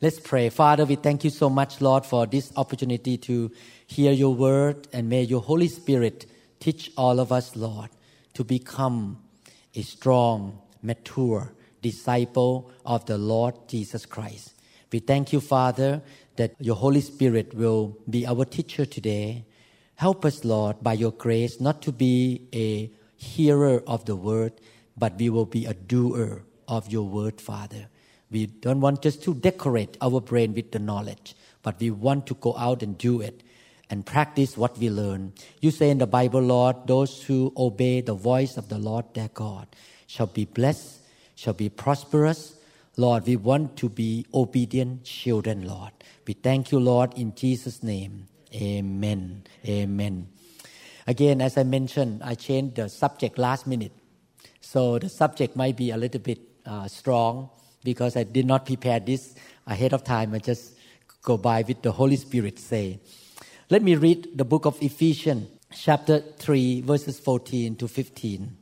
Let's pray. Father, we thank you so much, Lord, for this opportunity to hear your word, and may your Holy Spirit teach all of us, Lord, to become a strong, mature disciple of the Lord Jesus Christ. We thank you, Father, that your Holy Spirit will be our teacher today. Help us, Lord, by your grace, not to be a hearer of the word, but we will be a doer of your word, Father. We don't want just to decorate our brain with the knowledge, but we want to go out and do it and practice what we learn. You say in the Bible, Lord, those who obey the voice of the Lord their God shall be blessed, shall be prosperous. Lord, we want to be obedient children, Lord. We thank you, Lord, in Jesus' name. Amen. Amen. Again, as I mentioned, I changed the subject last minute. So the subject might be a little bit uh, strong because I did not prepare this ahead of time. I just go by with the Holy Spirit say. Let me read the book of Ephesians, chapter 3, verses 14 to 15.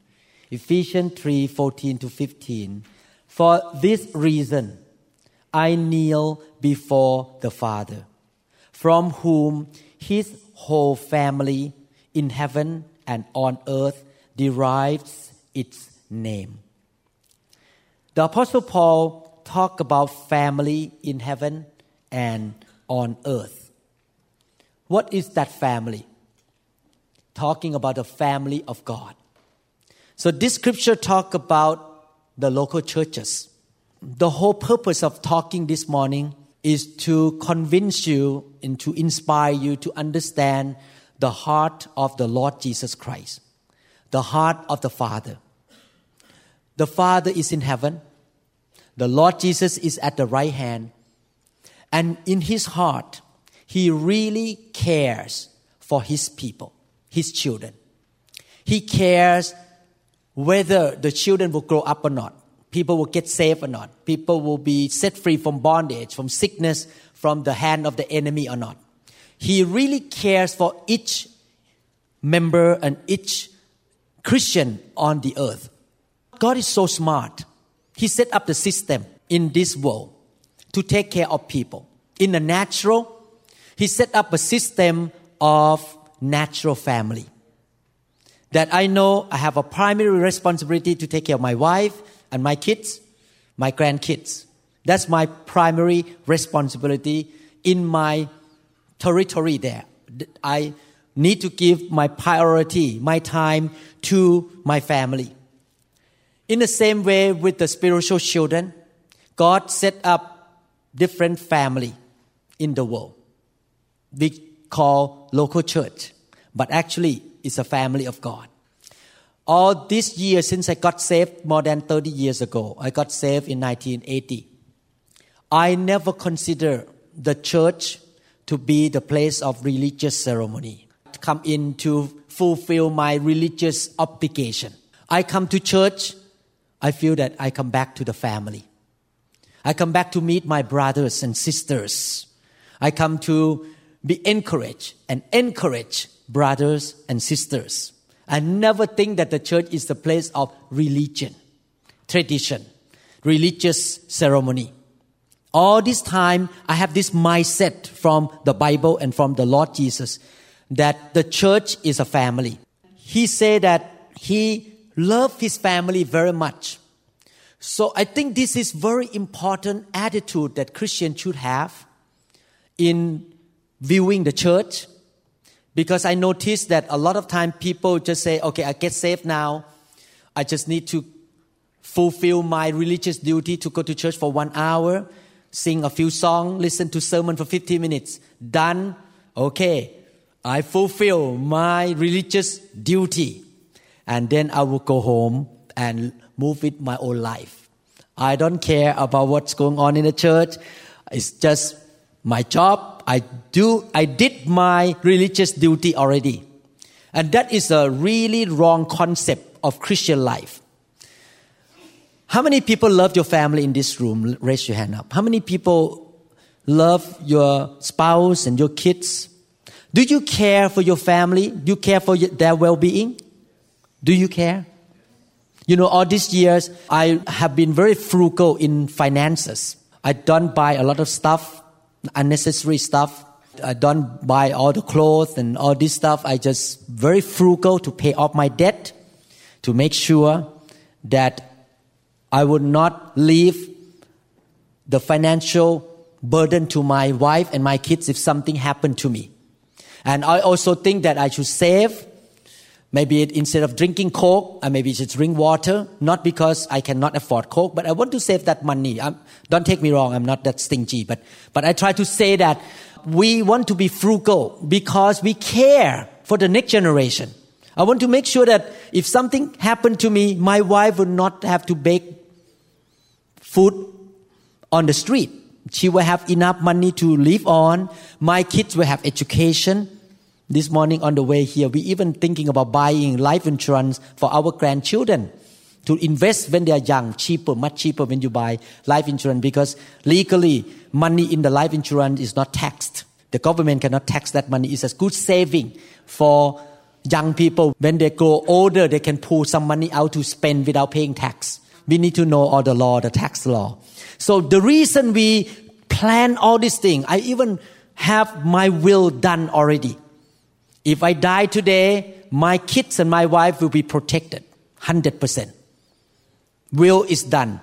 Ephesians 3, 14 to 15. For this reason, I kneel before the Father, from whom his whole family in heaven and on earth derives its name. The Apostle Paul talked about family in heaven and on earth. What is that family? Talking about the family of God. So this scripture talk about the local churches. The whole purpose of talking this morning is to convince you and to inspire you to understand the heart of the Lord Jesus Christ, the heart of the Father. The Father is in heaven. The Lord Jesus is at the right hand. And in his heart, he really cares for his people, his children. He cares whether the children will grow up or not. People will get saved or not. People will be set free from bondage, from sickness, from the hand of the enemy or not. He really cares for each member and each Christian on the earth. God is so smart. He set up the system in this world to take care of people. In the natural, He set up a system of natural family. That I know I have a primary responsibility to take care of my wife and my kids, my grandkids. That's my primary responsibility in my territory there. I need to give my priority, my time to my family. In the same way with the spiritual children, God set up different family in the world. We call local church, but actually it's a family of God. All these years since I got saved more than 30 years ago, I got saved in 1980. I never consider the church to be the place of religious ceremony. Come in to fulfill my religious obligation. I come to church I feel that I come back to the family. I come back to meet my brothers and sisters. I come to be encouraged and encourage brothers and sisters. I never think that the church is the place of religion, tradition, religious ceremony. All this time, I have this mindset from the Bible and from the Lord Jesus that the church is a family. He said that he love his family very much. So I think this is very important attitude that Christians should have in viewing the church. Because I notice that a lot of time people just say, okay, I get saved now. I just need to fulfill my religious duty to go to church for one hour, sing a few songs, listen to sermon for 15 minutes. Done. Okay. I fulfill my religious duty and then I will go home and move with my own life. I don't care about what's going on in the church. It's just my job. I do, I did my religious duty already. And that is a really wrong concept of Christian life. How many people love your family in this room? Raise your hand up. How many people love your spouse and your kids? Do you care for your family? Do you care for their well being? Do you care? You know, all these years, I have been very frugal in finances. I don't buy a lot of stuff, unnecessary stuff. I don't buy all the clothes and all this stuff. I just very frugal to pay off my debt, to make sure that I would not leave the financial burden to my wife and my kids if something happened to me. And I also think that I should save. Maybe instead of drinking Coke, I maybe should drink water. Not because I cannot afford Coke, but I want to save that money. I'm, don't take me wrong, I'm not that stingy. But, but I try to say that we want to be frugal because we care for the next generation. I want to make sure that if something happened to me, my wife would not have to beg food on the street. She will have enough money to live on. My kids will have education. This morning on the way here, we even thinking about buying life insurance for our grandchildren to invest when they are young, cheaper, much cheaper when you buy life insurance because legally money in the life insurance is not taxed. The government cannot tax that money. It's a good saving for young people. When they grow older, they can pull some money out to spend without paying tax. We need to know all the law, the tax law. So the reason we plan all these things, I even have my will done already. If I die today, my kids and my wife will be protected 100%. Will is done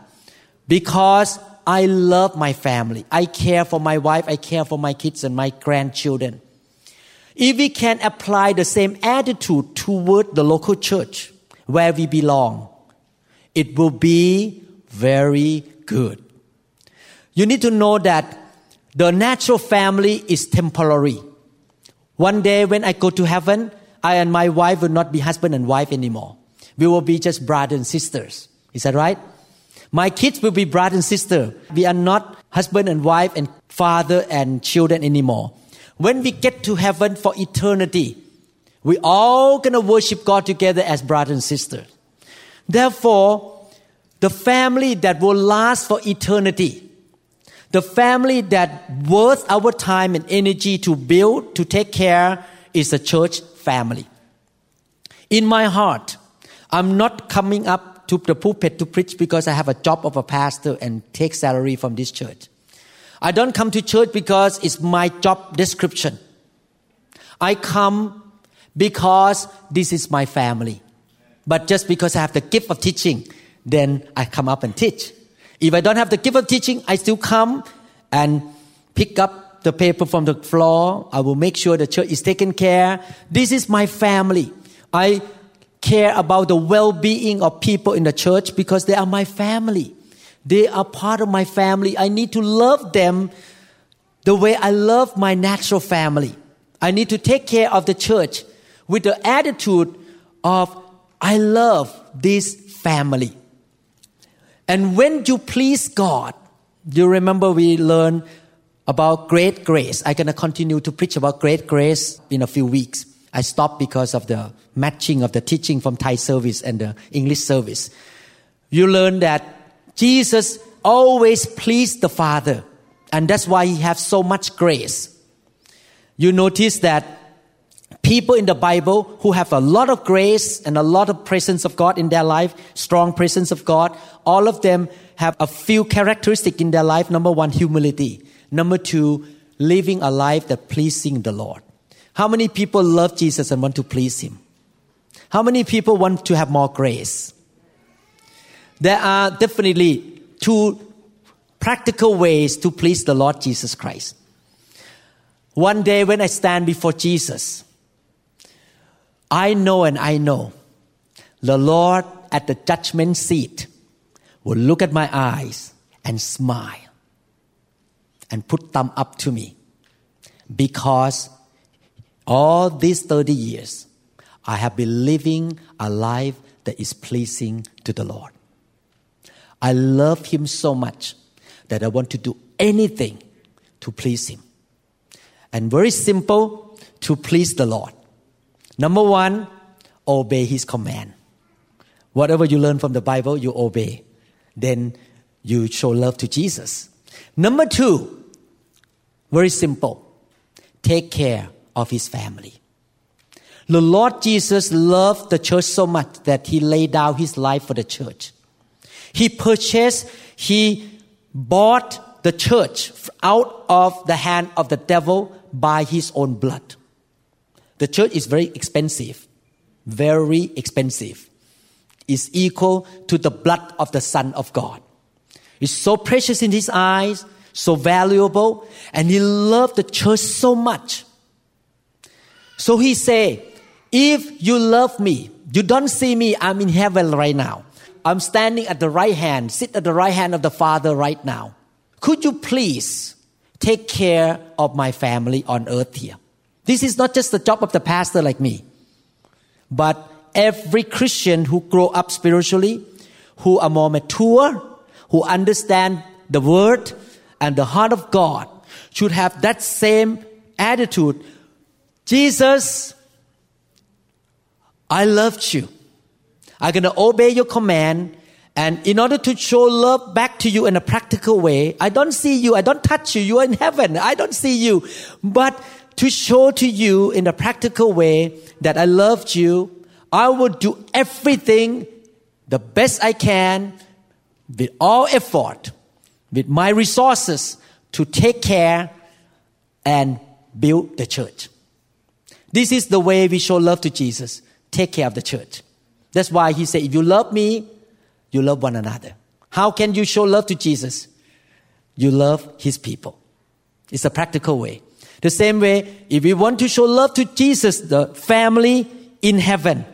because I love my family. I care for my wife. I care for my kids and my grandchildren. If we can apply the same attitude toward the local church where we belong, it will be very good. You need to know that the natural family is temporary. One day when I go to heaven, I and my wife will not be husband and wife anymore. We will be just brother and sisters. Is that right? My kids will be brother and sister. We are not husband and wife and father and children anymore. When we get to heaven for eternity, we all gonna worship God together as brother and sister. Therefore, the family that will last for eternity, the family that worth our time and energy to build, to take care, is a church family. In my heart, I'm not coming up to the pulpit to preach because I have a job of a pastor and take salary from this church. I don't come to church because it's my job description. I come because this is my family. But just because I have the gift of teaching, then I come up and teach. If I don't have the gift of teaching, I still come and pick up the paper from the floor. I will make sure the church is taken care. This is my family. I care about the well-being of people in the church because they are my family. They are part of my family. I need to love them the way I love my natural family. I need to take care of the church with the attitude of I love this family. And when you please God, you remember we learned about great grace. I'm going to continue to preach about great grace in a few weeks. I stopped because of the matching of the teaching from Thai service and the English service. You learn that Jesus always pleased the Father, and that's why he has so much grace. You notice that people in the Bible who have a lot of grace and a lot of presence of God in their life, strong presence of God, all of them have a few characteristics in their life. Number one, humility. Number two, living a life that pleasing the Lord. How many people love Jesus and want to please Him? How many people want to have more grace? There are definitely two practical ways to please the Lord Jesus Christ. One day when I stand before Jesus, I know and I know the Lord at the judgment seat will look at my eyes and smile and put thumb up to me because all these 30 years I have been living a life that is pleasing to the Lord. I love Him so much that I want to do anything to please Him. And very simple to please the Lord. Number one, obey His command. Whatever you learn from the Bible, you obey. Then you show love to Jesus. Number two, very simple. Take care of his family. The Lord Jesus loved the church so much that he laid down his life for the church. He purchased, he bought the church out of the hand of the devil by his own blood. The church is very expensive, very expensive. Is equal to the blood of the Son of God. It's so precious in his eyes, so valuable, and he loved the church so much. So he said, if you love me, you don't see me, I'm in heaven right now. I'm standing at the right hand, sit at the right hand of the Father right now. Could you please take care of my family on earth here? This is not just the job of the pastor like me, but every Christian who grow up spiritually, who are more mature, who understand the word and the heart of God should have that same attitude. Jesus, I loved you. I'm going to obey your command. And in order to show love back to you in a practical way, I don't see you, I don't touch you, you are in heaven, I don't see you. But to show to you in a practical way that I loved you, I will do everything the best I can with all effort, with my resources to take care and build the church. This is the way we show love to Jesus. Take care of the church. That's why he said, if you love me, you love one another. How can you show love to Jesus? You love his people. It's a practical way. The same way, if we want to show love to Jesus, the family in heaven,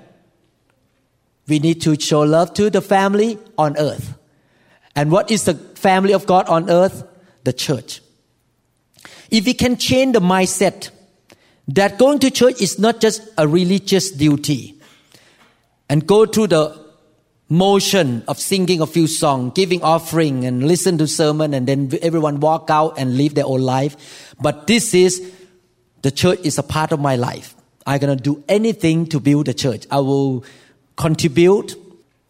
we need to show love to the family on earth. And what is the family of God on earth? The church. If we can change the mindset that going to church is not just a religious duty and go through the motion of singing a few songs, giving offering and listen to sermon and then everyone walk out and live their own life. But this is, the church is a part of my life. I'm going to do anything to build the church. I will contribute.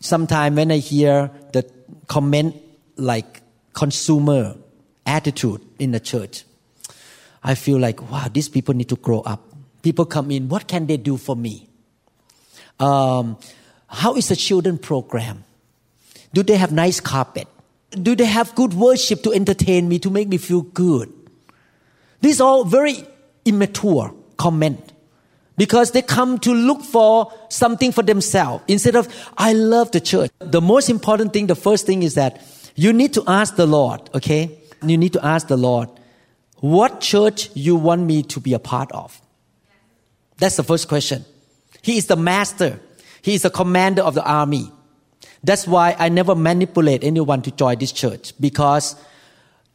Sometime when I hear the comment like consumer attitude in the church. I feel like, wow, these people need to grow up. People come in, what can they do for me? Um, how is the children program? Do they have nice carpet? Do they have good worship to entertain me, to make me feel good? These are all very immature comment because they come to look for something for themselves instead of I love the church. The most important thing, the first thing is that you need to ask the Lord, okay? You need to ask the Lord, what church you want me to be a part of? That's the first question. He is the master. He is the commander of the army. That's why I never manipulate anyone to join this church because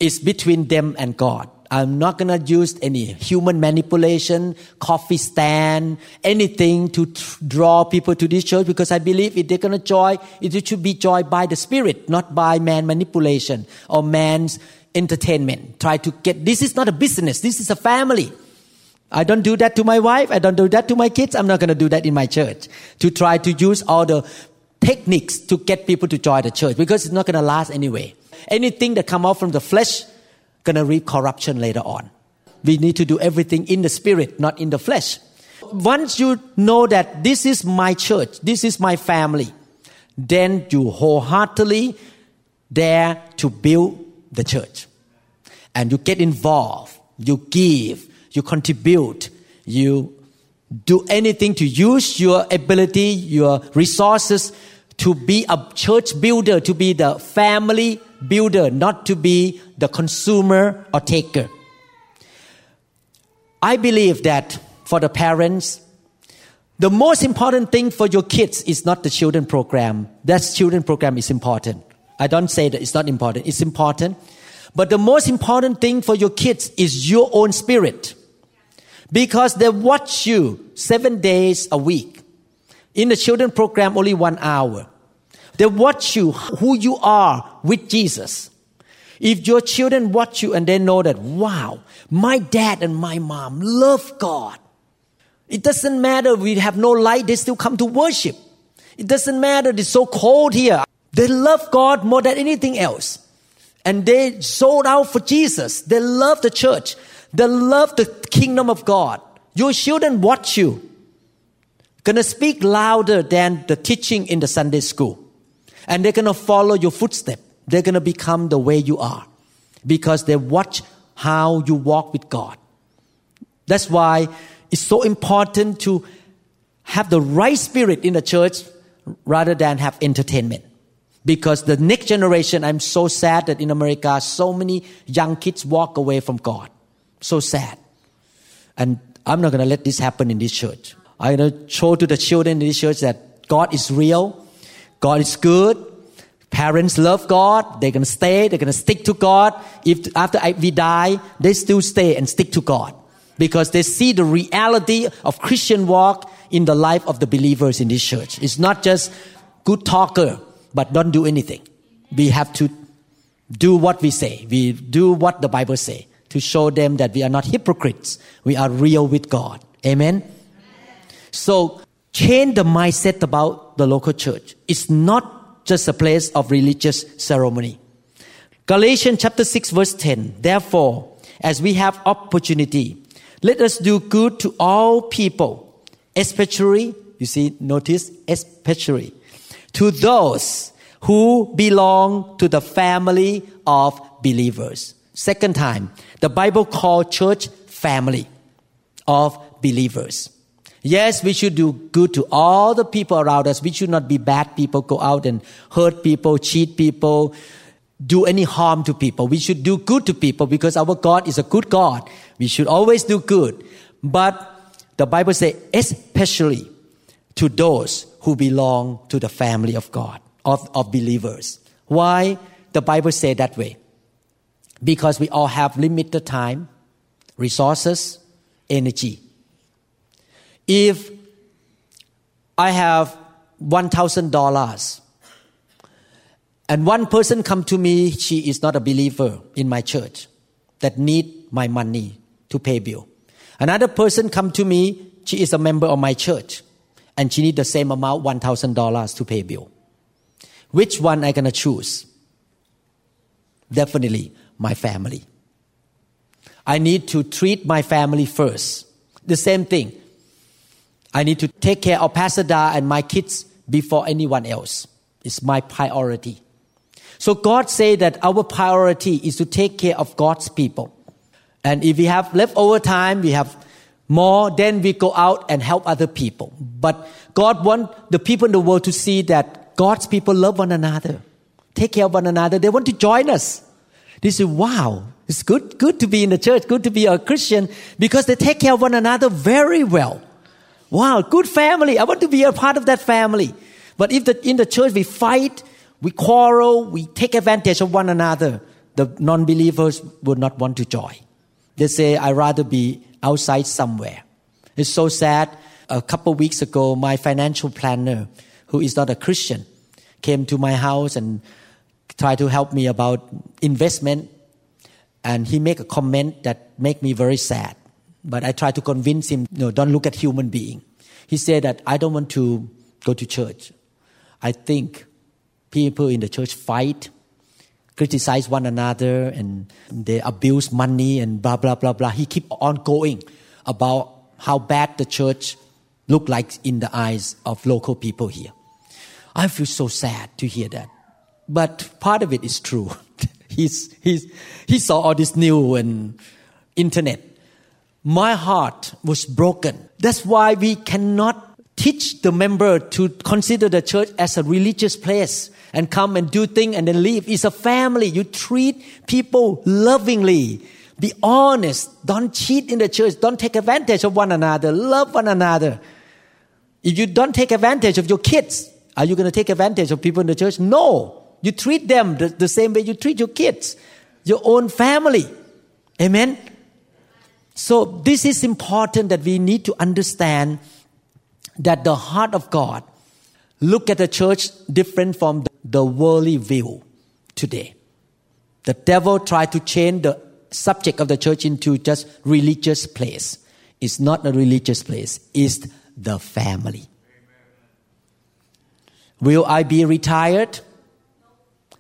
it's between them and God. I'm not going to use any human manipulation, coffee stand, anything to draw people to this church because I believe if they're going to join, it should be joined by the Spirit, not by man manipulation or man's entertainment. Try to get, this is not a business, this is a family. I don't do that to my wife, I don't do that to my kids, I'm not going to do that in my church. To try to use all the techniques to get people to join the church because it's not going to last anyway. Anything that come out from the flesh going to reap corruption later on. We need to do everything in the spirit, not in the flesh. Once you know that this is my church, this is my family, then you wholeheartedly dare to build the church. And you get involved, you give, you contribute, you do anything to use your ability, your resources to be a church builder, to be the family builder, not to be the consumer or taker. I believe that for the parents, the most important thing for your kids is not the children program. That children program is important. I don't say that it's not important. It's important. But the most important thing for your kids is your own spirit. Because they watch you seven days a week. In the children program, only one hour. They watch you, who you are with Jesus. If your children watch you and they know that, wow, my dad and my mom love God. It doesn't matter we have no light, they still come to worship. It doesn't matter it's so cold here. They love God more than anything else. And they sold out for Jesus. They love the church. They love the kingdom of God. Your children watch you. Gonna speak louder than the teaching in the Sunday school. And they're gonna follow your footsteps. They're gonna become the way you are. Because they watch how you walk with God. That's why it's so important to have the right spirit in the church rather than have entertainment. Because the next generation, I'm so sad that in America, so many young kids walk away from God. So sad. And I'm not going to let this happen in this church. I'm going to show to the children in this church that God is real, God is good, parents love God, they're going to stay, they're going to stick to God. If after we die, they still stay and stick to God because they see the reality of Christian walk in the life of the believers in this church. It's not just good talker, but don't do anything. We have to do what we say. We do what the Bible say to show them that we are not hypocrites. We are real with God. Amen. So change the mindset about the local church. It's not just a place of religious ceremony. Galatians chapter 6 verse 10. Therefore, as we have opportunity, let us do good to all people, especially, you see, notice, especially to those who belong to the family of believers. Second time, the Bible called church family of believers. Yes, we should do good to all the people around us. We should not be bad people, go out and hurt people, cheat people, do any harm to people. We should do good to people because our God is a good God. We should always do good. But the Bible says, especially to those who belong to the family of God, of, of believers. Why the Bible say that way? Because we all have limited time, resources, energy. If I have $1,000 and one person come to me, she is not a believer in my church that need my money to pay bill. Another person come to me, she is a member of my church and she need the same amount, $1,000 to pay bill. Which one I gonna choose? Definitely my family. I need to treat my family first. The same thing. I need to take care of Pastor Da and my kids before anyone else. It's my priority. So God said that our priority is to take care of God's people. And if we have leftover time, we have more, then we go out and help other people. But God wants the people in the world to see that God's people love one another, take care of one another. They want to join us. They say, wow, it's good, good to be in the church, good to be a Christian because they take care of one another very well. Wow, good family. I want to be a part of that family. But if the, in the church we fight, we quarrel, we take advantage of one another, the non believers would not want to join. They say, I'd rather be outside somewhere. It's so sad. A couple weeks ago, my financial planner, who is not a Christian, came to my house and tried to help me about investment. And he make a comment that make me very sad. But I tried to convince him, no, don't look at human being. He said that I don't want to go to church. I think people in the church fight criticize one another and they abuse money and blah blah blah blah. He keep on going about how bad the church look like in the eyes of local people here. I feel so sad to hear that. But part of it is true. he's, he's, he saw all this new and internet. My heart was broken. That's why we cannot teach the member to consider the church as a religious place and come and do things and then leave. It's a family. You treat people lovingly. Be honest. Don't cheat in the church. Don't take advantage of one another. Love one another. If you don't take advantage of your kids, are you going to take advantage of people in the church? No. You treat them the, the same way you treat your kids, your own family. Amen. So this is important that we need to understand that the heart of God look at the church different from the worldly view today. The devil tried to change the subject of the church into just religious place. It's not a religious place, it's the family. Will I be retired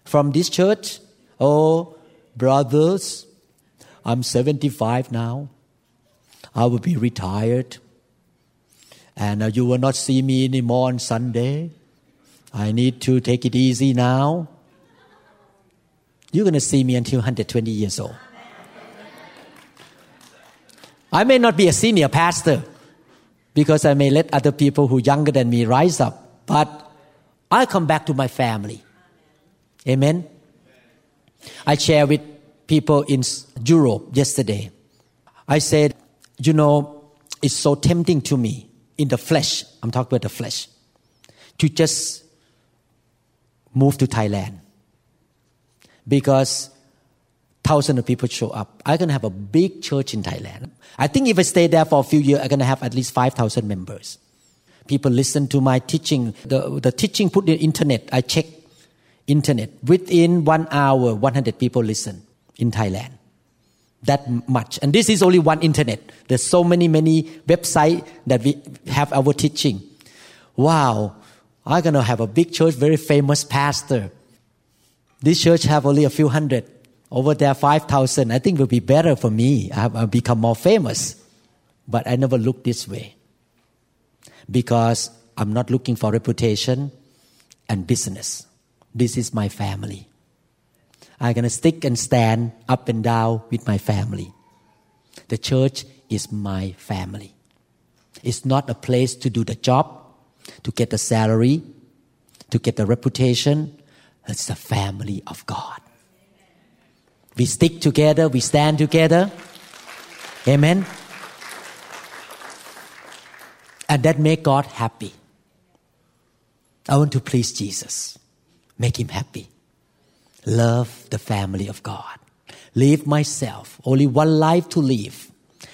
from this church? Oh, brothers, I'm 75 now. I will be retired. And uh, you will not see me anymore on Sunday. I need to take it easy now. You're going to see me until 120 years old. I may not be a senior pastor because I may let other people who are younger than me rise up, but I come back to my family. Amen. I shared with people in Europe yesterday. I said, you know, it's so tempting to me in the flesh. I'm talking about the flesh to just move to Thailand because thousands of people show up. I'm to have a big church in Thailand. I think if I stay there for a few years, I'm to have at least 5,000 members. People listen to my teaching. The, the teaching put in the internet. I check internet. Within one hour, 100 people listen in Thailand. That much. And this is only one internet. There's so many, many websites that we have our teaching. Wow. I'm going to have a big church, very famous pastor. This church have only a few hundred. Over there, 5,000. I think it will be better for me. I'll become more famous. But I never look this way. Because I'm not looking for reputation and business. This is my family. I'm going to stick and stand up and down with my family. The church is my family. It's not a place to do the job, to get the salary, to get the reputation. It's the family of God. We stick together, we stand together. Amen. And that make God happy. I want to please Jesus. Make him happy. Love the family of God. Live myself. Only one life to live.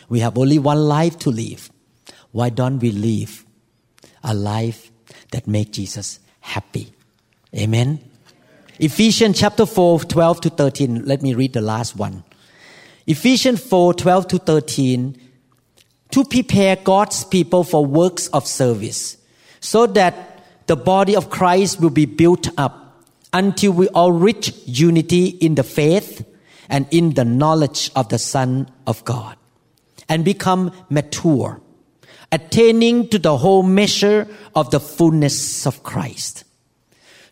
We have only one life to live. Why don't we live a life that make Jesus happy? Amen. Ephesians chapter 4, 12 to 13. Let me read the last one. Ephesians 4, 12 to 13. To prepare God's people for works of service, so that the body of Christ will be built up until we all reach unity in the faith and in the knowledge of the Son of God and become mature, attaining to the whole measure of the fullness of Christ.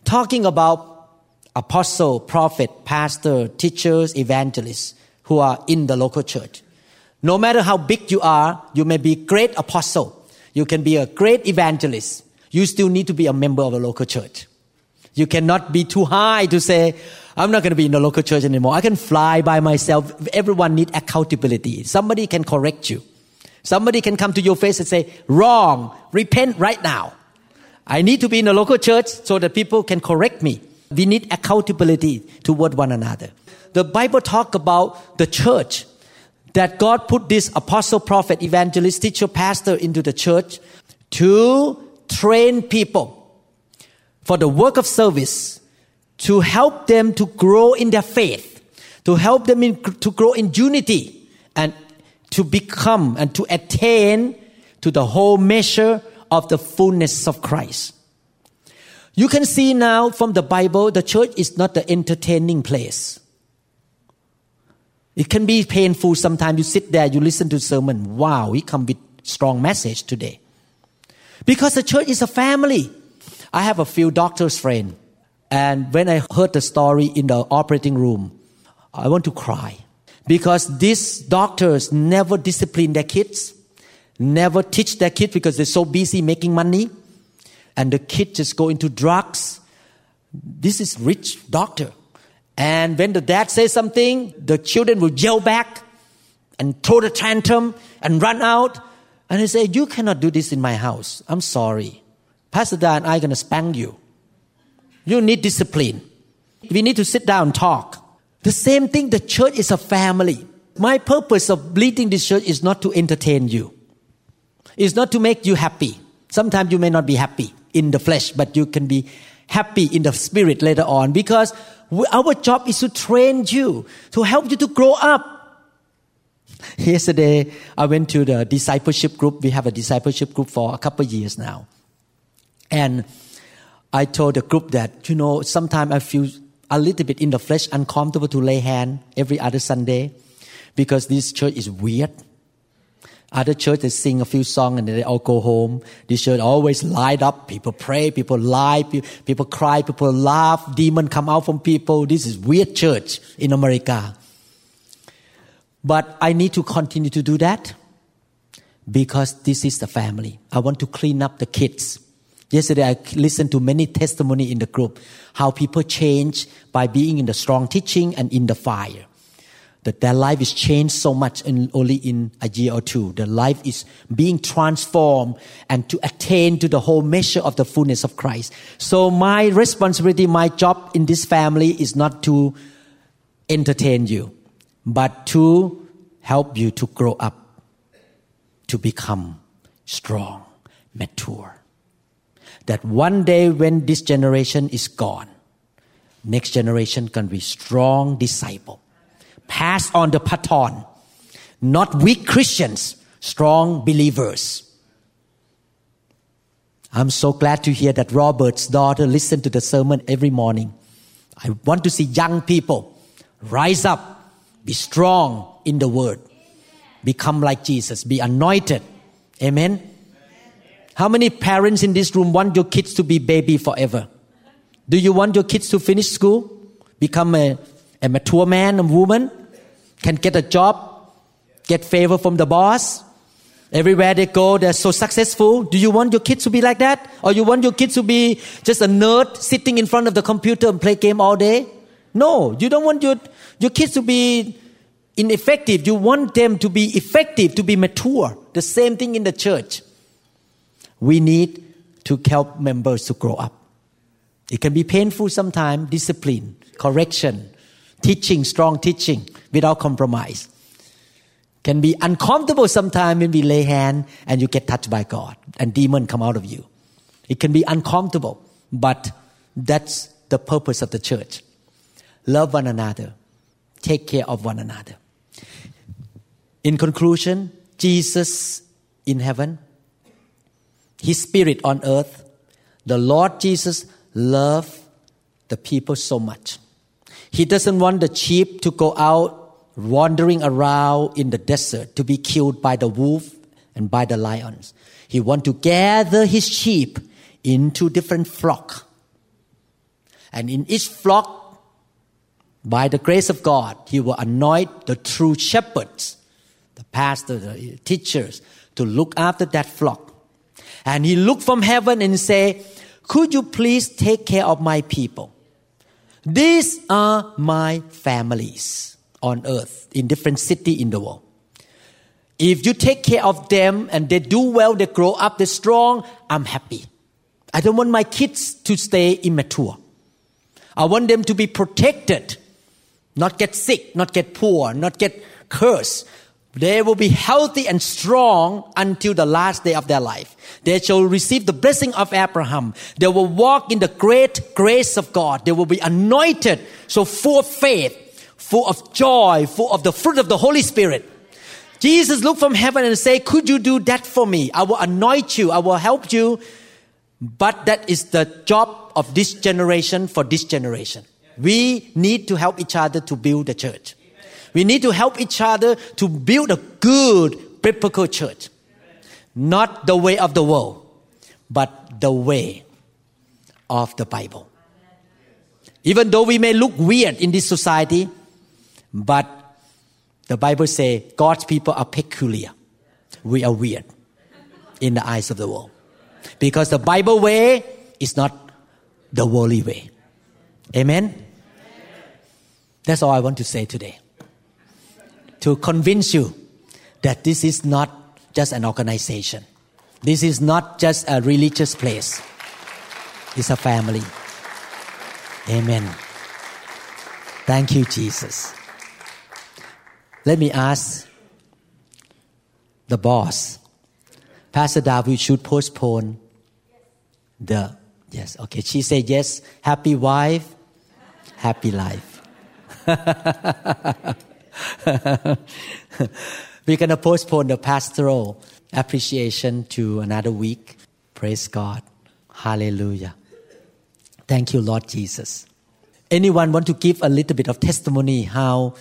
Talking about apostle, prophet, pastor, teachers, evangelists who are in the local church. No matter how big you are, you may be great apostle. You can be a great evangelist. You still need to be a member of a local church. You cannot be too high to say, I'm not going to be in the local church anymore. I can fly by myself. Everyone need accountability. Somebody can correct you. Somebody can come to your face and say, wrong, repent right now. I need to be in a local church so that people can correct me. We need accountability toward one another. The Bible talk about the church that God put this apostle, prophet, evangelist, teacher, pastor into the church to train people for the work of service, to help them to grow in their faith, to help them in, to grow in unity, and to become and to attain to the whole measure of the fullness of Christ. You can see now from the Bible, the church is not the entertaining place. It can be painful sometimes. You sit there, you listen to sermon. Wow, he come with strong message today. Because the church is a family. I have a few doctors friend, and when I heard the story in the operating room, I want to cry because these doctors never discipline their kids, never teach their kids because they're so busy making money, and the kids just go into drugs. This is rich doctor. And when the dad says something, the children will yell back and throw the tantrum and run out. And they say, You cannot do this in my house. I'm sorry. Pastor Da and I are going to spank you. You need discipline. We need to sit down and talk. The same thing, the church is a family. My purpose of leading this church is not to entertain you. It's not to make you happy. Sometimes you may not be happy in the flesh, but you can be happy in the spirit later on because Our job is to train you, to help you to grow up. Yesterday, I went to the discipleship group. We have a discipleship group for a couple years now. And I told the group that, you know, sometimes I feel a little bit in the flesh uncomfortable to lay hand every other Sunday because this church is weird. Other church they sing a few songs and they all go home. This church always light up. People pray, people lie, people cry, people laugh. Demon come out from people. This is weird church in America. But I need to continue to do that because this is the family. I want to clean up the kids. Yesterday I listened to many testimony in the group how people change by being in the strong teaching and in the fire that their life is changed so much in only in a year or two. Their life is being transformed and to attain to the whole measure of the fullness of Christ. So my responsibility, my job in this family is not to entertain you, but to help you to grow up, to become strong, mature. That one day when this generation is gone, next generation can be strong disciple pass on the baton. Not weak Christians, strong believers. I'm so glad to hear that Robert's daughter listened to the sermon every morning. I want to see young people rise up, be strong in the word, become like Jesus, be anointed. Amen. How many parents in this room want your kids to be baby forever? Do you want your kids to finish school, become a, a mature man, a woman? can get a job, get favor from the boss. Everywhere they go, they're so successful. Do you want your kids to be like that? Or you want your kids to be just a nerd sitting in front of the computer and play game all day? No, you don't want your, your kids to be ineffective. You want them to be effective, to be mature. The same thing in the church. We need to help members to grow up. It can be painful sometimes, discipline, correction, teaching, strong teaching without compromise. Can be uncomfortable sometimes when we lay hand and you get touched by God and demon come out of you. It can be uncomfortable, but that's the purpose of the church. Love one another. Take care of one another. In conclusion, Jesus in heaven, His Spirit on earth, the Lord Jesus loved the people so much he doesn't want the sheep to go out wandering around in the desert to be killed by the wolf and by the lions. He wants to gather his sheep into different flock. And in each flock, by the grace of God, he will anoint the true shepherds, the pastors, the teachers, to look after that flock. And he looked from heaven and said, could you please take care of my people? These are my families on earth in different city in the world. If you take care of them and they do well, they grow up, they're strong, I'm happy. I don't want my kids to stay immature. I want them to be protected, not get sick, not get poor, not get cursed, they will be healthy and strong until the last day of their life. They shall receive the blessing of Abraham. They will walk in the great grace of God. They will be anointed, so full of faith, full of joy, full of the fruit of the Holy Spirit. Jesus looked from heaven and said, Could you do that for me? I will anoint you, I will help you. But that is the job of this generation for this generation. We need to help each other to build the church. We need to help each other to build a good biblical church. Not the way of the world, but the way of the Bible. Even though we may look weird in this society, but the Bible says God's people are peculiar. We are weird in the eyes of the world. Because the Bible way is not the worldly way. Amen? That's all I want to say today to convince you that this is not just an organization. This is not just a religious place. It's a family. Amen. Thank you, Jesus. Let me ask the boss. Pastor David should postpone the yes. Okay, she said yes. Happy wife, happy life. We're going to postpone the pastoral appreciation to another week. Praise God. Hallelujah. Thank you, Lord Jesus. Anyone want to give a little bit of testimony how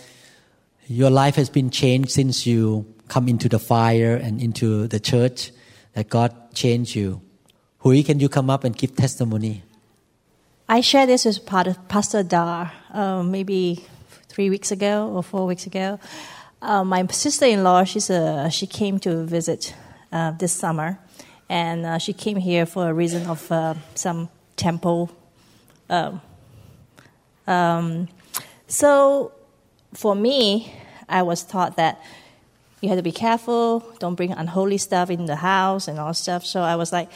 your life has been changed since you come into the fire and into the church that God changed you? Hui, can you come up and give testimony? I shared this with Pastor Da uh, maybe three weeks ago or four weeks ago. Uh, my sister-in-law, she's a, she came to visit uh, this summer, and uh, she came here for a reason of uh, some temple. Um, um, so, for me, I was taught that you have to be careful, don't bring unholy stuff in the house and all stuff. So I was like,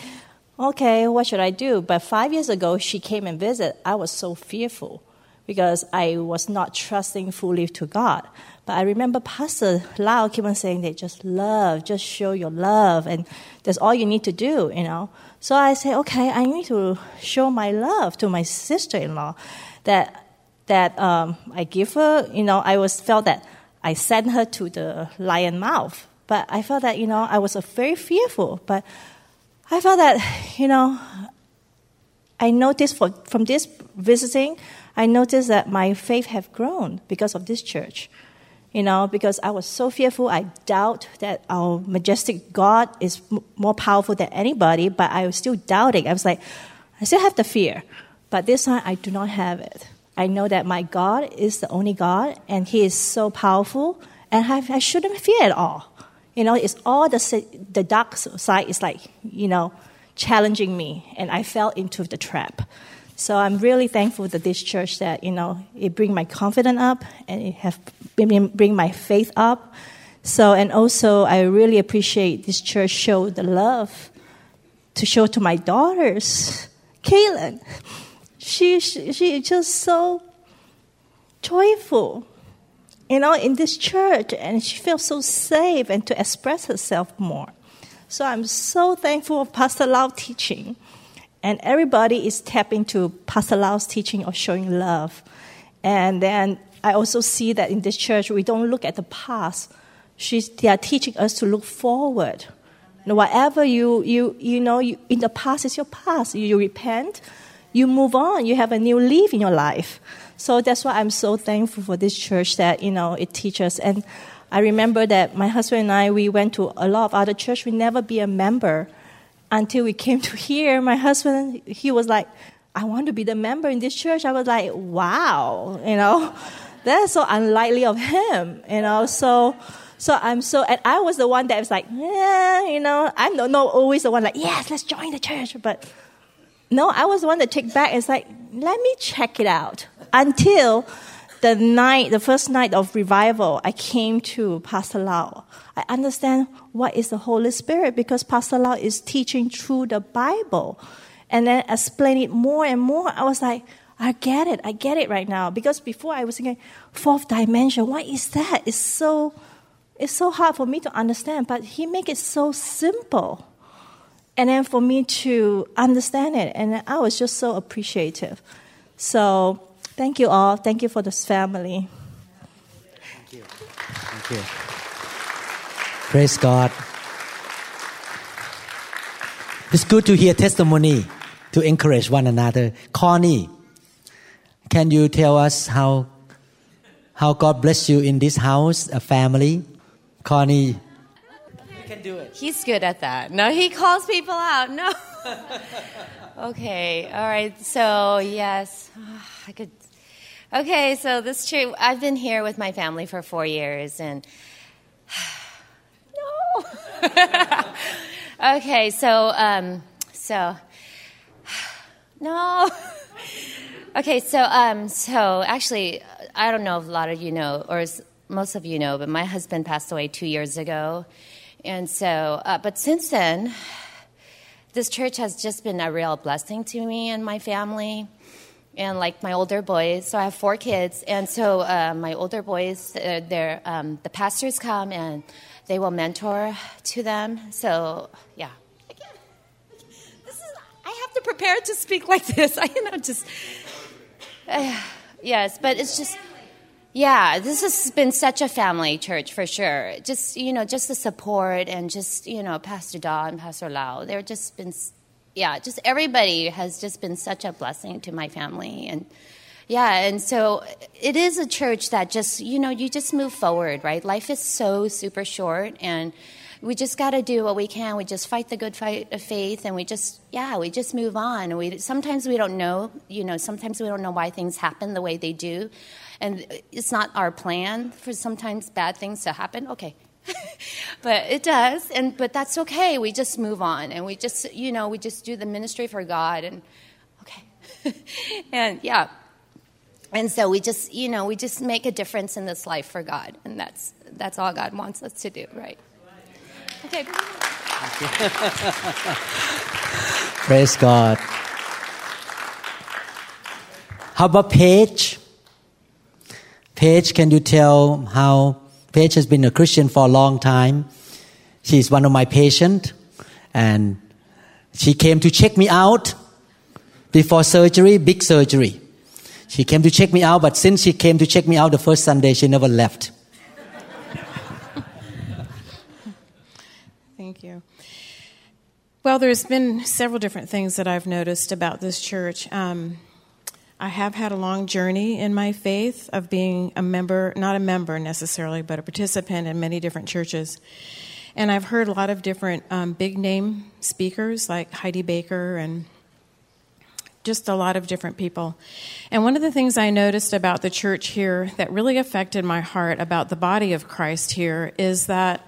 okay, what should I do? But five years ago, she came and visited. I was so fearful because I was not trusting fully to God. But I remember Pastor Lau kept on saying that just love, just show your love, and that's all you need to do, you know. So I said, okay, I need to show my love to my sister-in-law, that that um, I give her, you know. I was felt that I sent her to the lion mouth, but I felt that you know I was very fearful, but I felt that you know I noticed for, from this visiting, I noticed that my faith have grown because of this church you know, because I was so fearful. I doubt that our majestic God is m- more powerful than anybody, but I was still doubting. I was like, I still have the fear, but this time I do not have it. I know that my God is the only God, and He is so powerful, and I, I shouldn't fear at all. You know, it's all the the dark side is like you know challenging me, and I fell into the trap. So I'm really thankful that this church that, you know, it bring my confidence up and it have bring my faith up. So, and also I really appreciate this church show the love to show to my daughters. Kaylin, she, she, she just so joyful, you know, in this church and she feels so safe and to express herself more. So I'm so thankful of Pastor Lau teaching and everybody is tapping to Pastor Lau's teaching of showing love. And then I also see that in this church, we don't look at the past. She's, they are teaching us to look forward. whatever you, you, you know, you, in the past is your past. You, you repent, you move on, you have a new leaf in your life. So that's why I'm so thankful for this church that, you know, it teaches. And I remember that my husband and I, we went to a lot of other church. We never be a member until we came to here, my husband, he was like, I want to be the member in this church. I was like, wow, you know, that's so unlikely of him, you know. So, so I'm so, and I was the one that was like, yeah, you know, I'm not, not always the one like, yes, let's join the church. But no, I was the one that took back. It's like, let me check it out until the night, the first night of revival, I came to Pastor Lau. I understand what is the Holy Spirit because Pastor Lau is teaching through the Bible. And then explain it more and more. I was like, I get it. I get it right now. Because before I was thinking, fourth dimension, what is that? It's so, it's so hard for me to understand. But he make it so simple. And then for me to understand it. And I was just so appreciative. So Thank you all. Thank you for this family. Thank you. Thank you. Praise God. It's good to hear testimony to encourage one another. Connie, can you tell us how how God bless you in this house, a family? Connie, you can do it. He's good at that. No, he calls people out. No. okay. All right. So yes, ah, I could Okay, so this true. I've been here with my family for four years, and no. okay, so um, so no. okay, so um, so actually, I don't know if a lot of you know, or most of you know, but my husband passed away two years ago, and so, uh, but since then, this church has just been a real blessing to me and my family and like my older boys. So I have four kids, and so uh, my older boys, uh, they're, um, the pastors come and they will mentor to them. So yeah, this is I have to prepare to speak like this. I you know just uh, Yes, but it's just, yeah, this has been such a family church for sure. Just, you know, just the support and just, you know, Pastor Da and Pastor Lau. They've just been, yeah, just everybody has just been such a blessing to my family. And, yeah, and so it is a church that just, you know, you just move forward, right? Life is so super short and we just got to do what we can. We just fight the good fight of faith and we just, yeah, we just move on. We sometimes we don't know, you know, sometimes we don't know why things happen the way they do. And it's not our plan for sometimes bad things to happen. Okay. but it does and but that's okay. We just move on and we just, you know, we just do the ministry for God and okay. and yeah, and so we just you know we just make a difference in this life for god and that's that's all god wants us to do right okay Praise God. How about Paige? Paige, can you tell how Paige has been a Christian for a long time? She's one of my patients, and she came to check me out before surgery, big surgery. She came to check me out, but since she came to check me out the first Sunday, she never left. Thank you. Well, there's been several different things that I've noticed about this church. Um, I have had a long journey in my faith of being a member, not a member necessarily, but a participant in many different churches. And I've heard a lot of different um, big name speakers like Heidi Baker and just a lot of different people. And one of the things I noticed about the church here that really affected my heart about the body of Christ here is that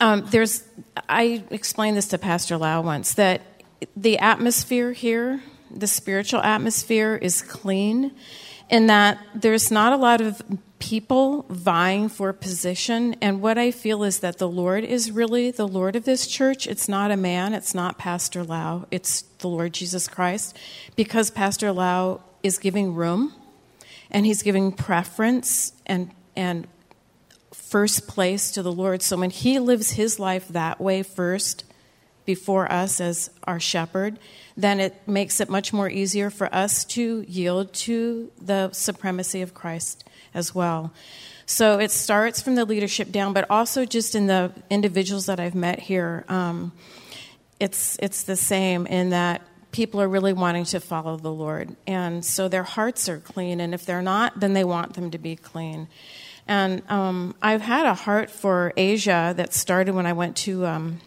um, there's, I explained this to Pastor Lau once, that the atmosphere here, the spiritual atmosphere, is clean, in that there's not a lot of people vying for position. And what I feel is that the Lord is really the Lord of this church. It's not a man, it's not Pastor Lau, it's the Lord Jesus Christ, because Pastor Lau is giving room and he's giving preference and, and first place to the Lord. So when he lives his life that way first, before us as our shepherd, then it makes it much more easier for us to yield to the supremacy of Christ as well. So it starts from the leadership down, but also just in the individuals that I've met here. Um, it's it's the same in that people are really wanting to follow the Lord, and so their hearts are clean. And if they're not, then they want them to be clean. And um, I've had a heart for Asia that started when I went to um,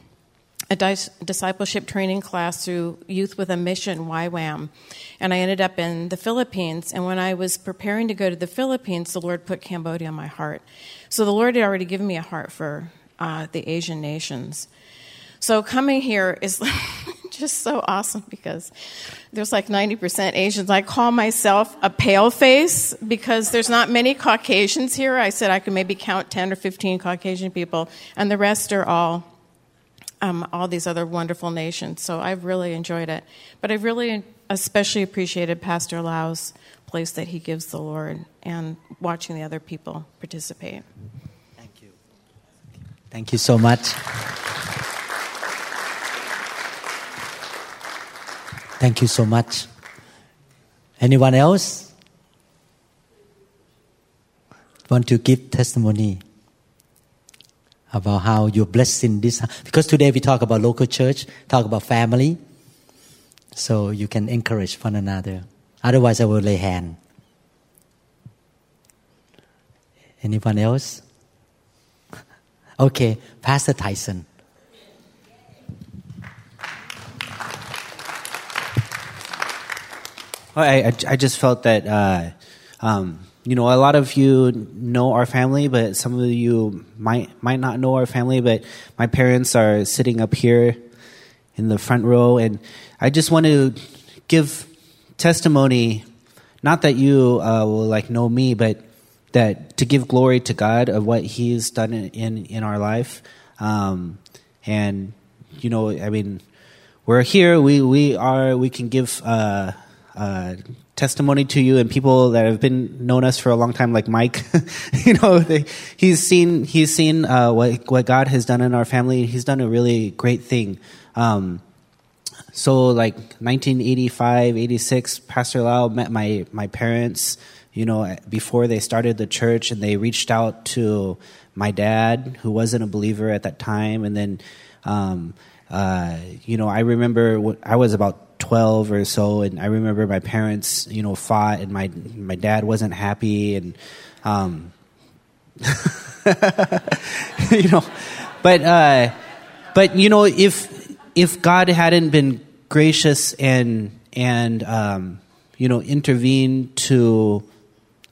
a dis- discipleship training class through Youth with a Mission, YWAM. And I ended up in the Philippines. And when I was preparing to go to the Philippines, the Lord put Cambodia on my heart. So the Lord had already given me a heart for uh, the Asian nations. So coming here is just so awesome because there's like 90% Asians. I call myself a pale face because there's not many Caucasians here. I said I could maybe count 10 or 15 Caucasian people, and the rest are all um, all these other wonderful nations. So I've really enjoyed it. But I've really especially appreciated Pastor Lau's place that he gives the Lord and watching the other people participate. Thank you. Thank you so much. Thank you so much. Anyone else want to give testimony about how you're blessed in this? Because today we talk about local church, talk about family, so you can encourage one another. Otherwise, I will lay hand. Anyone else? Okay, Pastor Tyson. I, I, I just felt that, uh, um, you know, a lot of you know our family, but some of you might might not know our family. But my parents are sitting up here in the front row, and I just want to give testimony. Not that you uh, will like know me, but that to give glory to God of what He's done in in, our life, um, and you know, I mean, we're here. We we are. We can give. Uh, uh, testimony to you and people that have been known us for a long time, like Mike. you know, they, he's seen he's seen uh, what what God has done in our family. He's done a really great thing. Um, so like 1985, 86, Pastor Lau met my, my parents, you know, before they started the church and they reached out to my dad, who wasn't a believer at that time. And then, um, uh, you know, I remember I was about 12 or so, and I remember my parents, you know, fought, and my my dad wasn't happy, and um, you know, but uh, but you know, if if God hadn't been gracious and and um, you know intervened to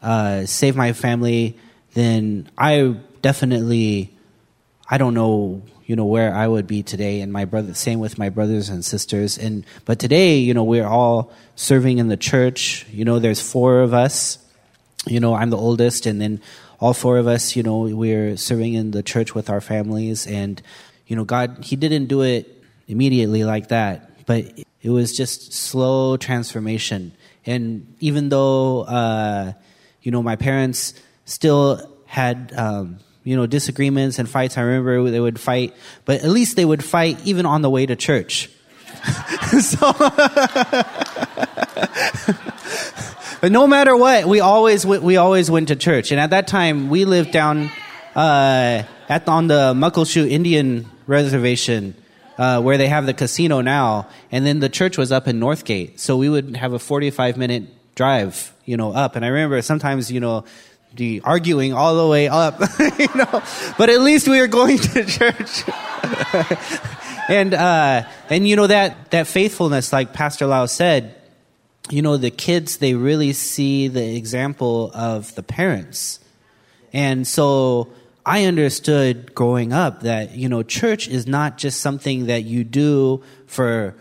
uh, save my family, then I definitely I don't know you know where I would be today and my brother same with my brothers and sisters. And but today you know we're all serving in the church. You know there's four of us. You know I'm the oldest and then all four of us you know we're serving in the church with our families. And you know God he didn't do it immediately like that but it was just slow transformation. And even though uh, you know my parents still had um, you know, disagreements and fights. I remember they would fight, but at least they would fight even on the way to church. so, but no matter what, we always we always went to church. And at that time, we lived down uh, at on the Muckleshoot Indian Reservation. Uh, where they have the casino now, and then the church was up in Northgate, so we would have a forty-five minute drive, you know, up. And I remember sometimes, you know, the arguing all the way up, you know. But at least we are going to church. and uh, and you know that that faithfulness, like Pastor Lau said, you know the kids they really see the example of the parents, and so I understood growing up that you know church is not just something that you do for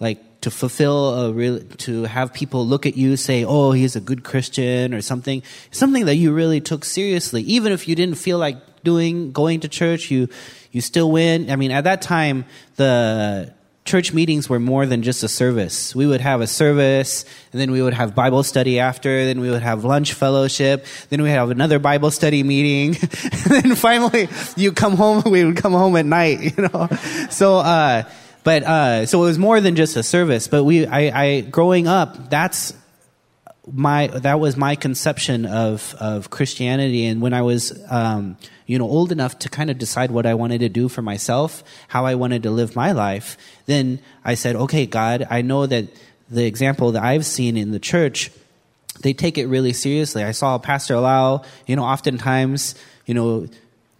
like to fulfill a real, to have people look at you say, "Oh, he's a good Christian" or something, something that you really took seriously, even if you didn't feel like doing going to church, you you still win. I mean, at that time, the church meetings were more than just a service. We would have a service, and then we would have Bible study after, then we would have lunch fellowship, then we have another Bible study meeting, and then finally you come home, we would come home at night, you know. So, uh, but uh, so it was more than just a service. But we, I, I, growing up, that's my that was my conception of of Christianity. And when I was, um, you know, old enough to kind of decide what I wanted to do for myself, how I wanted to live my life, then I said, okay, God, I know that the example that I've seen in the church they take it really seriously. I saw Pastor Lau, you know, oftentimes, you know,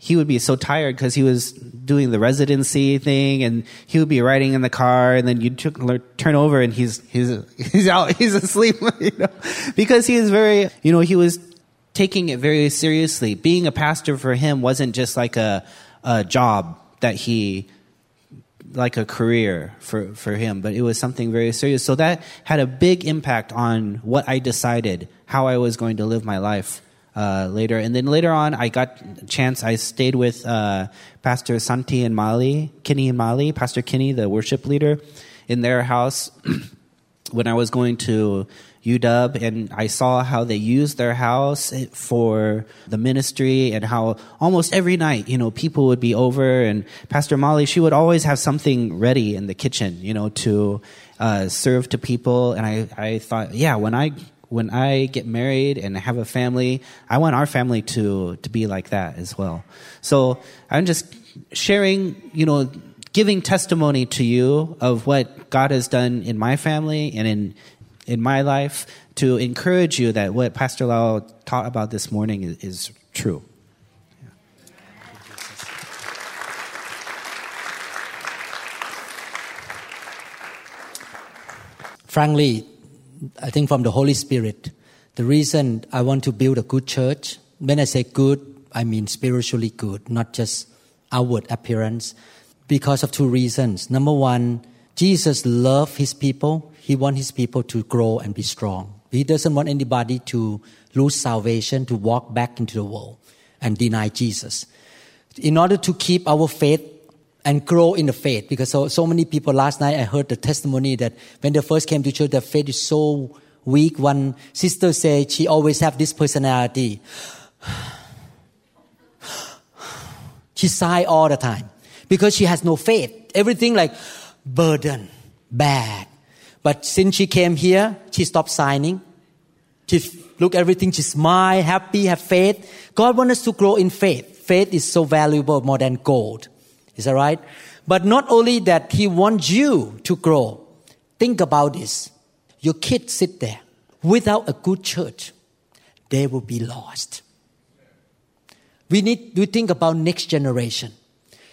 he would be so tired because he was doing the residency thing and he would be riding in the car and then you'd turn over and he's he's he's out he's asleep you know? Because he is very you know he was taking it very seriously. Being a pastor for him wasn't just like a a job that he like a career for for him but it was something very serious. So that had a big impact on what I decided how I was going to live my life uh, later. And then later on, I got a chance. I stayed with uh, Pastor Santi and Mali, Kinney and Mali, Pastor Kinney, the worship leader, in their house when I was going to UW, and I saw how they used their house for the ministry, and how almost every night, you know, people would be over, and Pastor Molly, she would always have something ready in the kitchen, you know, to uh, serve to people. And I, I thought, yeah, when I when I get married and have a family, I want our family to to be like that as well. So I'm just sharing, you know, giving testimony to you of what God has done in my family and in in my life to encourage you that what Pastor Lau taught about this morning is, is true. Frankly, I think from the Holy Spirit. The reason I want to build a good church, when I say good, I mean spiritually good, not just outward appearance, because of two reasons. Number one, Jesus loved his people. He wants his people to grow and be strong. He doesn't want anybody to lose salvation, to walk back into the world and deny Jesus. In order to keep our faith and grow in the faith because so, so many people last night I heard the testimony that when they first came to church their faith is so weak one sister said she always have this personality she sigh all the time because she has no faith everything like burden bad. But since she came here, she stopped signing. She look everything, she smile, happy, have faith. God wants us to grow in faith. Faith is so valuable more than gold. Is that right? But not only that, He wants you to grow. Think about this. Your kids sit there without a good church, they will be lost. We need to think about next generation.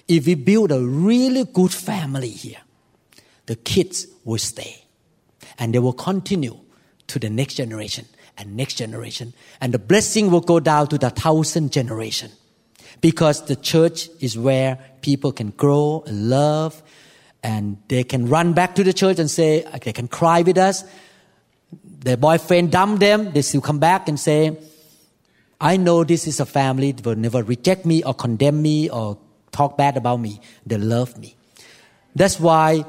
If we build a really good family here, the kids will stay and they will continue to the next generation and next generation. And the blessing will go down to the thousand generation because the church is where people can grow and love and they can run back to the church and say, they can cry with us. Their boyfriend dumped them, they still come back and say, I know this is a family that will never reject me or condemn me or talk bad about me. They love me. That's why,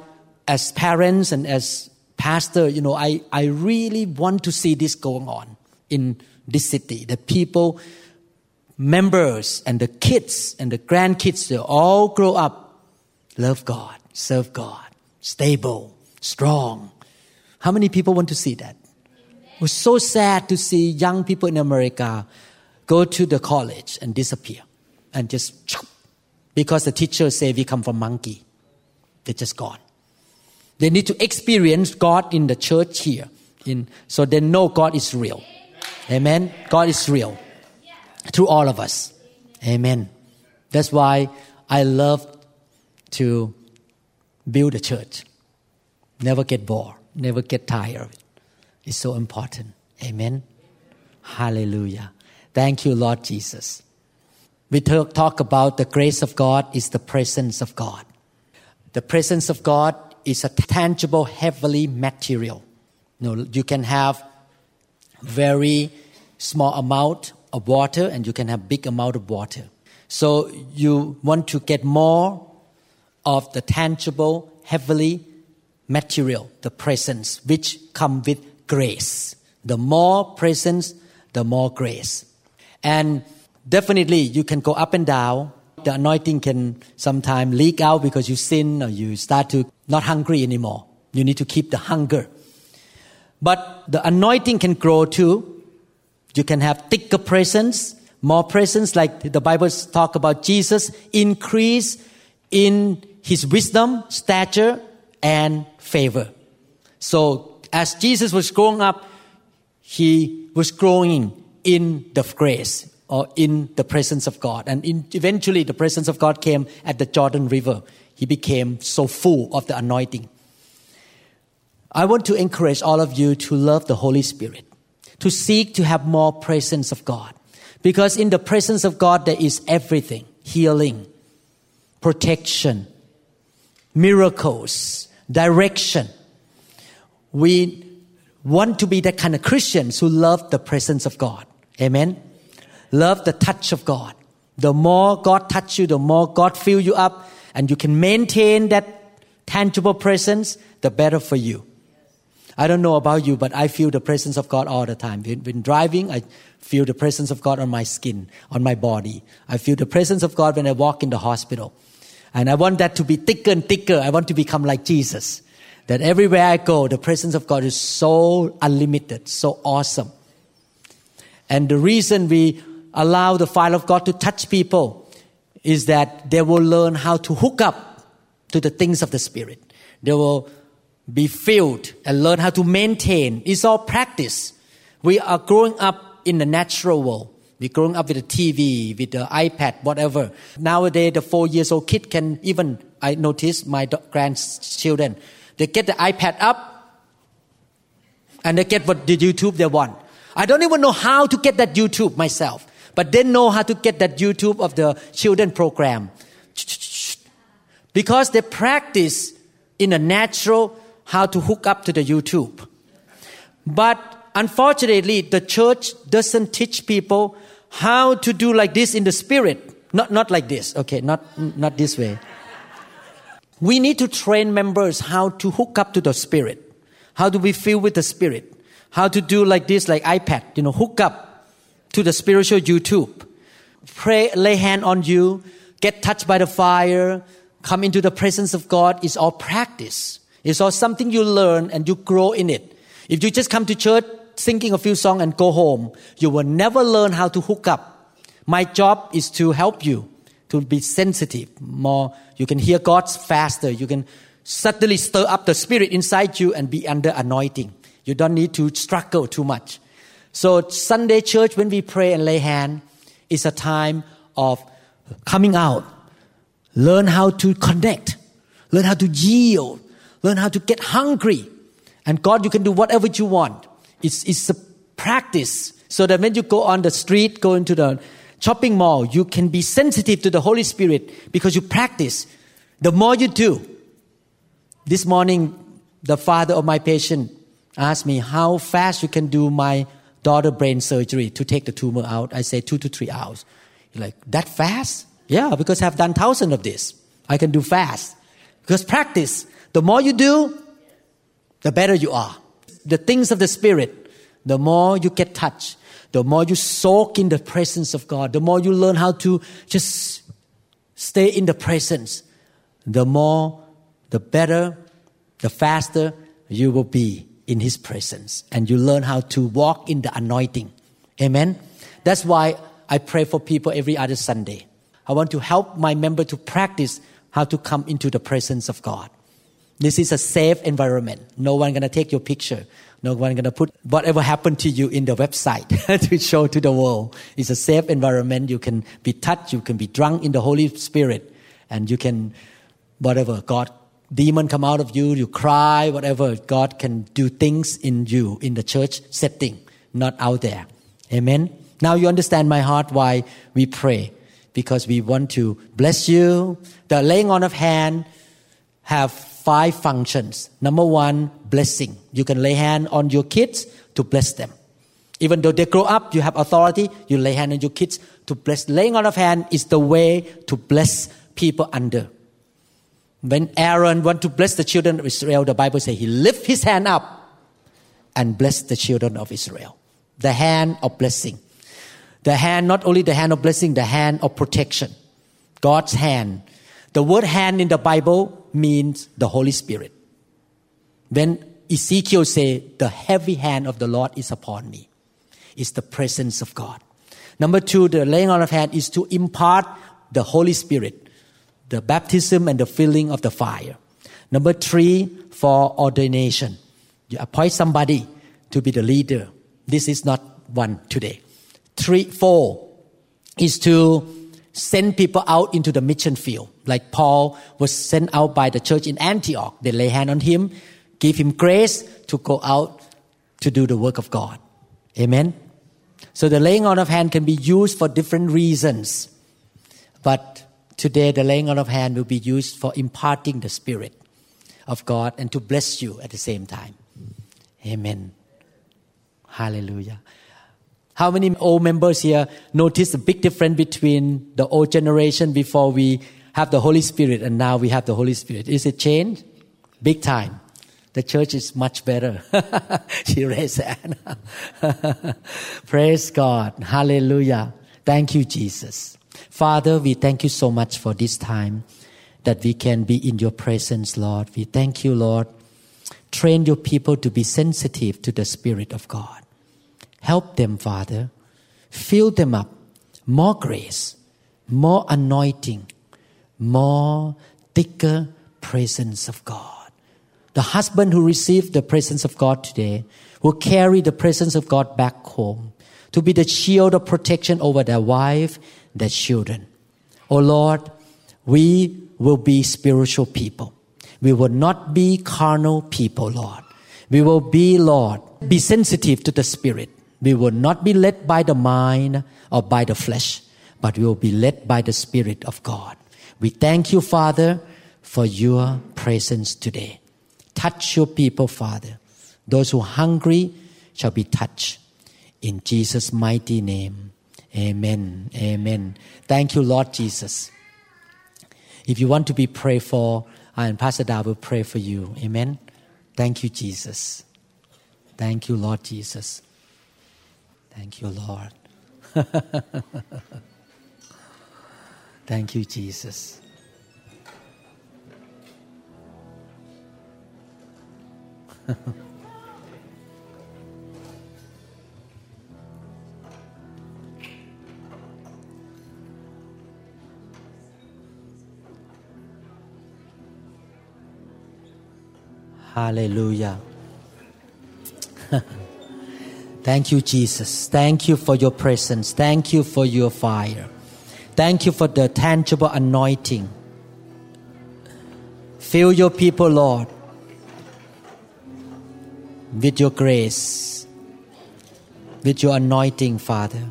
as parents and as pastor, you know, I, I really want to see this going on in this city. The people, members, and the kids and the grandkids, they all grow up, love God, serve God, stable, strong. How many people want to see that? It was so sad to see young people in America go to the college and disappear and just because the teacher say we come from monkey. They're just gone. They need to experience god in the church here. In so they know god is real. Amen? God is real through all of us. Amen. That's why i love to build a church. Never get bored. Never get tired. It's so important. Amen. Hallelujah. Thank you, Lord Jesus. We talk about the grace of God is the presence of God. The presence of God is a tangible, heavenly material. You, know, you can have very small amount of water and you can have big amount of water. So you want to get more of the tangible, heavenly material, the presence, which come with grace. The more presence, the more grace. And definitely you can go up and down. The anointing can sometimes leak out because you sin or you start to not hungry anymore. You need to keep the hunger. But the anointing can grow too. You can have thicker presence, more presence, like the Bible talk about Jesus increase in his wisdom, stature, and favor. So as Jesus was growing up, he was growing in the grace or in the presence of God. And in, eventually, the presence of God came at the Jordan River. He became so full of the anointing. I want to encourage all of you to love the Holy Spirit, to seek to have more presence of God. Because in the presence of God, there is everything healing, protection, miracles, direction. We want to be that kind of Christians who love the presence of God. Amen. Love the touch of God. The more God touch you, the more God fill you up, and you can maintain that tangible presence, the better for you. I don't know about you, but I feel the presence of God all the time. When, driving, I feel the presence of God on my skin, on my body. I feel the presence of God when I walk in the hospital. And I want that to be thicker and thicker. I want to become like Jesus. That everywhere I go, the presence of God is so unlimited, so awesome. And the reason we allow the fire of God to touch people is that they will learn how to hook up to the things of the Spirit. They will be filled and learn how to maintain. It's all practice. We are growing up in the natural world. We're growing up with the TV, with the iPad, whatever. Nowadays, the four years old kid can even, I notice my grandchildren, they get the iPad up and they get what the YouTube they want. I don't even know how to get that YouTube myself, but they know how to get that YouTube of the children program. Because they practice in a natural how to hook up to the YouTube. But unfortunately, the church doesn't teach people how to do like this in the spirit. Not, not like this, okay, not, not this way. We need to train members how to hook up to the spirit. How do we feel with the spirit? how to do like this, like iPad, you know, hook up to the spiritual YouTube. Pray, lay hand on you, get touched by the fire, come into the presence of God is all practice. It's all something you learn and you grow in it. If you just come to church, singing a few songs and go home, you will never learn how to hook up. My job is to help you to be sensitive more. You can hear God faster. You can suddenly stir up the spirit inside you and be under anointing. You don't need to struggle too much. So Sunday church, when we pray and lay hand, is a time of coming out. Learn how to connect. Learn how to yield. Learn how to get hungry. And God, you can do whatever you want. It's, it's a practice so that when you go on the street, go into the shopping mall, you can be sensitive to the Holy Spirit because you practice. The more you do, this morning, the father of my patient asked me how fast you can do my daughter brain surgery to take the tumor out. I say two to three hours. Like, that fast? Yeah, because I've done thousands of this. I can do fast. Because practice, the more you do, the better you are. The things of the Spirit, the more you get touched, the more you soak in the presence of God, the more you learn how to just stay in the presence, the more, the better, the faster you will be in His presence. And you learn how to walk in the anointing. Amen. That's why I pray for people every other Sunday. I want to help my member to practice how to come into the presence of God. This is a safe environment. No one gonna take your picture. No one gonna put whatever happened to you in the website to show to the world. It's a safe environment. You can be touched. You can be drunk in the Holy Spirit, and you can whatever God demon come out of you. You cry, whatever. God can do things in you in the church setting, not out there. Amen. Now you understand my heart why we pray because we want to bless you. The laying on of hand have five functions. Number one, blessing. You can lay hand on your kids to bless them. Even though they grow up, you have authority, you lay hand on your kids to bless. Laying on of hand is the way to bless people under. When Aaron want to bless the children of Israel, the Bible says he lift his hand up and bless the children of Israel. The hand of blessing. The hand, not only the hand of blessing, the hand of protection. God's hand. The word hand in the Bible means the Holy Spirit. When Ezekiel say, the heavy hand of the Lord is upon me, it's the presence of God. Number two, the laying on of hand is to impart the Holy Spirit, the baptism and the filling of the fire. Number three, for ordination. You appoint somebody to be the leader. This is not one today. Three, four is to send people out into the mission field. Like Paul was sent out by the church in Antioch. They lay hand on him, give him grace to go out to do the work of God. Amen. So the laying on of hand can be used for different reasons. But today the laying on of hand will be used for imparting the spirit of God and to bless you at the same time. Amen. Hallelujah. How many old members here notice the big difference between the old generation before we have the Holy Spirit and now we have the Holy Spirit? Is it changed? Big time. The church is much better. she raised hand. Praise God. Hallelujah. Thank you, Jesus. Father, we thank you so much for this time that we can be in your presence, Lord. We thank you, Lord. Train your people to be sensitive to the Spirit of God. Help them, Father. Fill them up. More grace, more anointing, more thicker presence of God. The husband who received the presence of God today will carry the presence of God back home to be the shield of protection over their wife, their children. Oh Lord, we will be spiritual people. We will not be carnal people, Lord. We will be, Lord, be sensitive to the Spirit. We will not be led by the mind or by the flesh, but we will be led by the Spirit of God. We thank you, Father, for your presence today. Touch your people, Father. Those who are hungry shall be touched. In Jesus' mighty name. Amen. Amen. Thank you, Lord Jesus. If you want to be prayed for, I and Pastor Da will pray for you. Amen. Thank you, Jesus. Thank you, Lord Jesus. Thank you, Lord. Thank you, Jesus. Hallelujah. Thank you, Jesus. Thank you for your presence. Thank you for your fire. Thank you for the tangible anointing. Fill your people, Lord, with your grace, with your anointing, Father.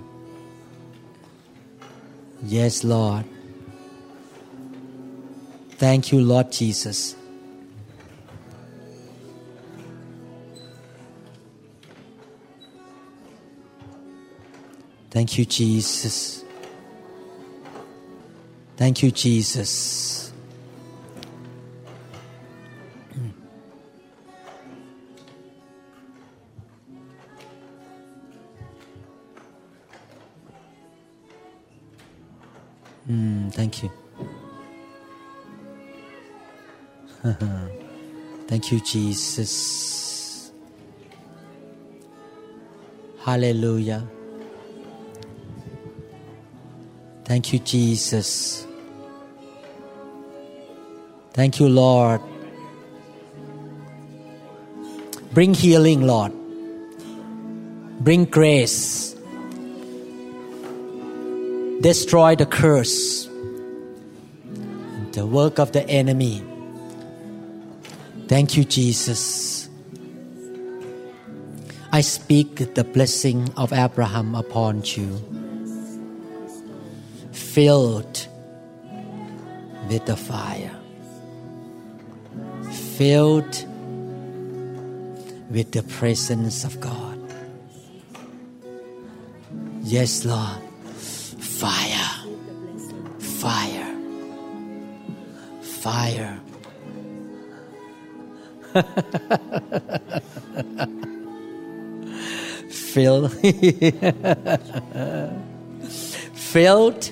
Yes, Lord. Thank you, Lord Jesus. Thank you, Jesus. Thank you, Jesus. Mm, thank you. thank you, Jesus. Hallelujah. Thank you, Jesus. Thank you, Lord. Bring healing, Lord. Bring grace. Destroy the curse, the work of the enemy. Thank you, Jesus. I speak the blessing of Abraham upon you filled with the fire, filled with the presence of God. Yes, Lord. Fire, fire, fire. filled, filled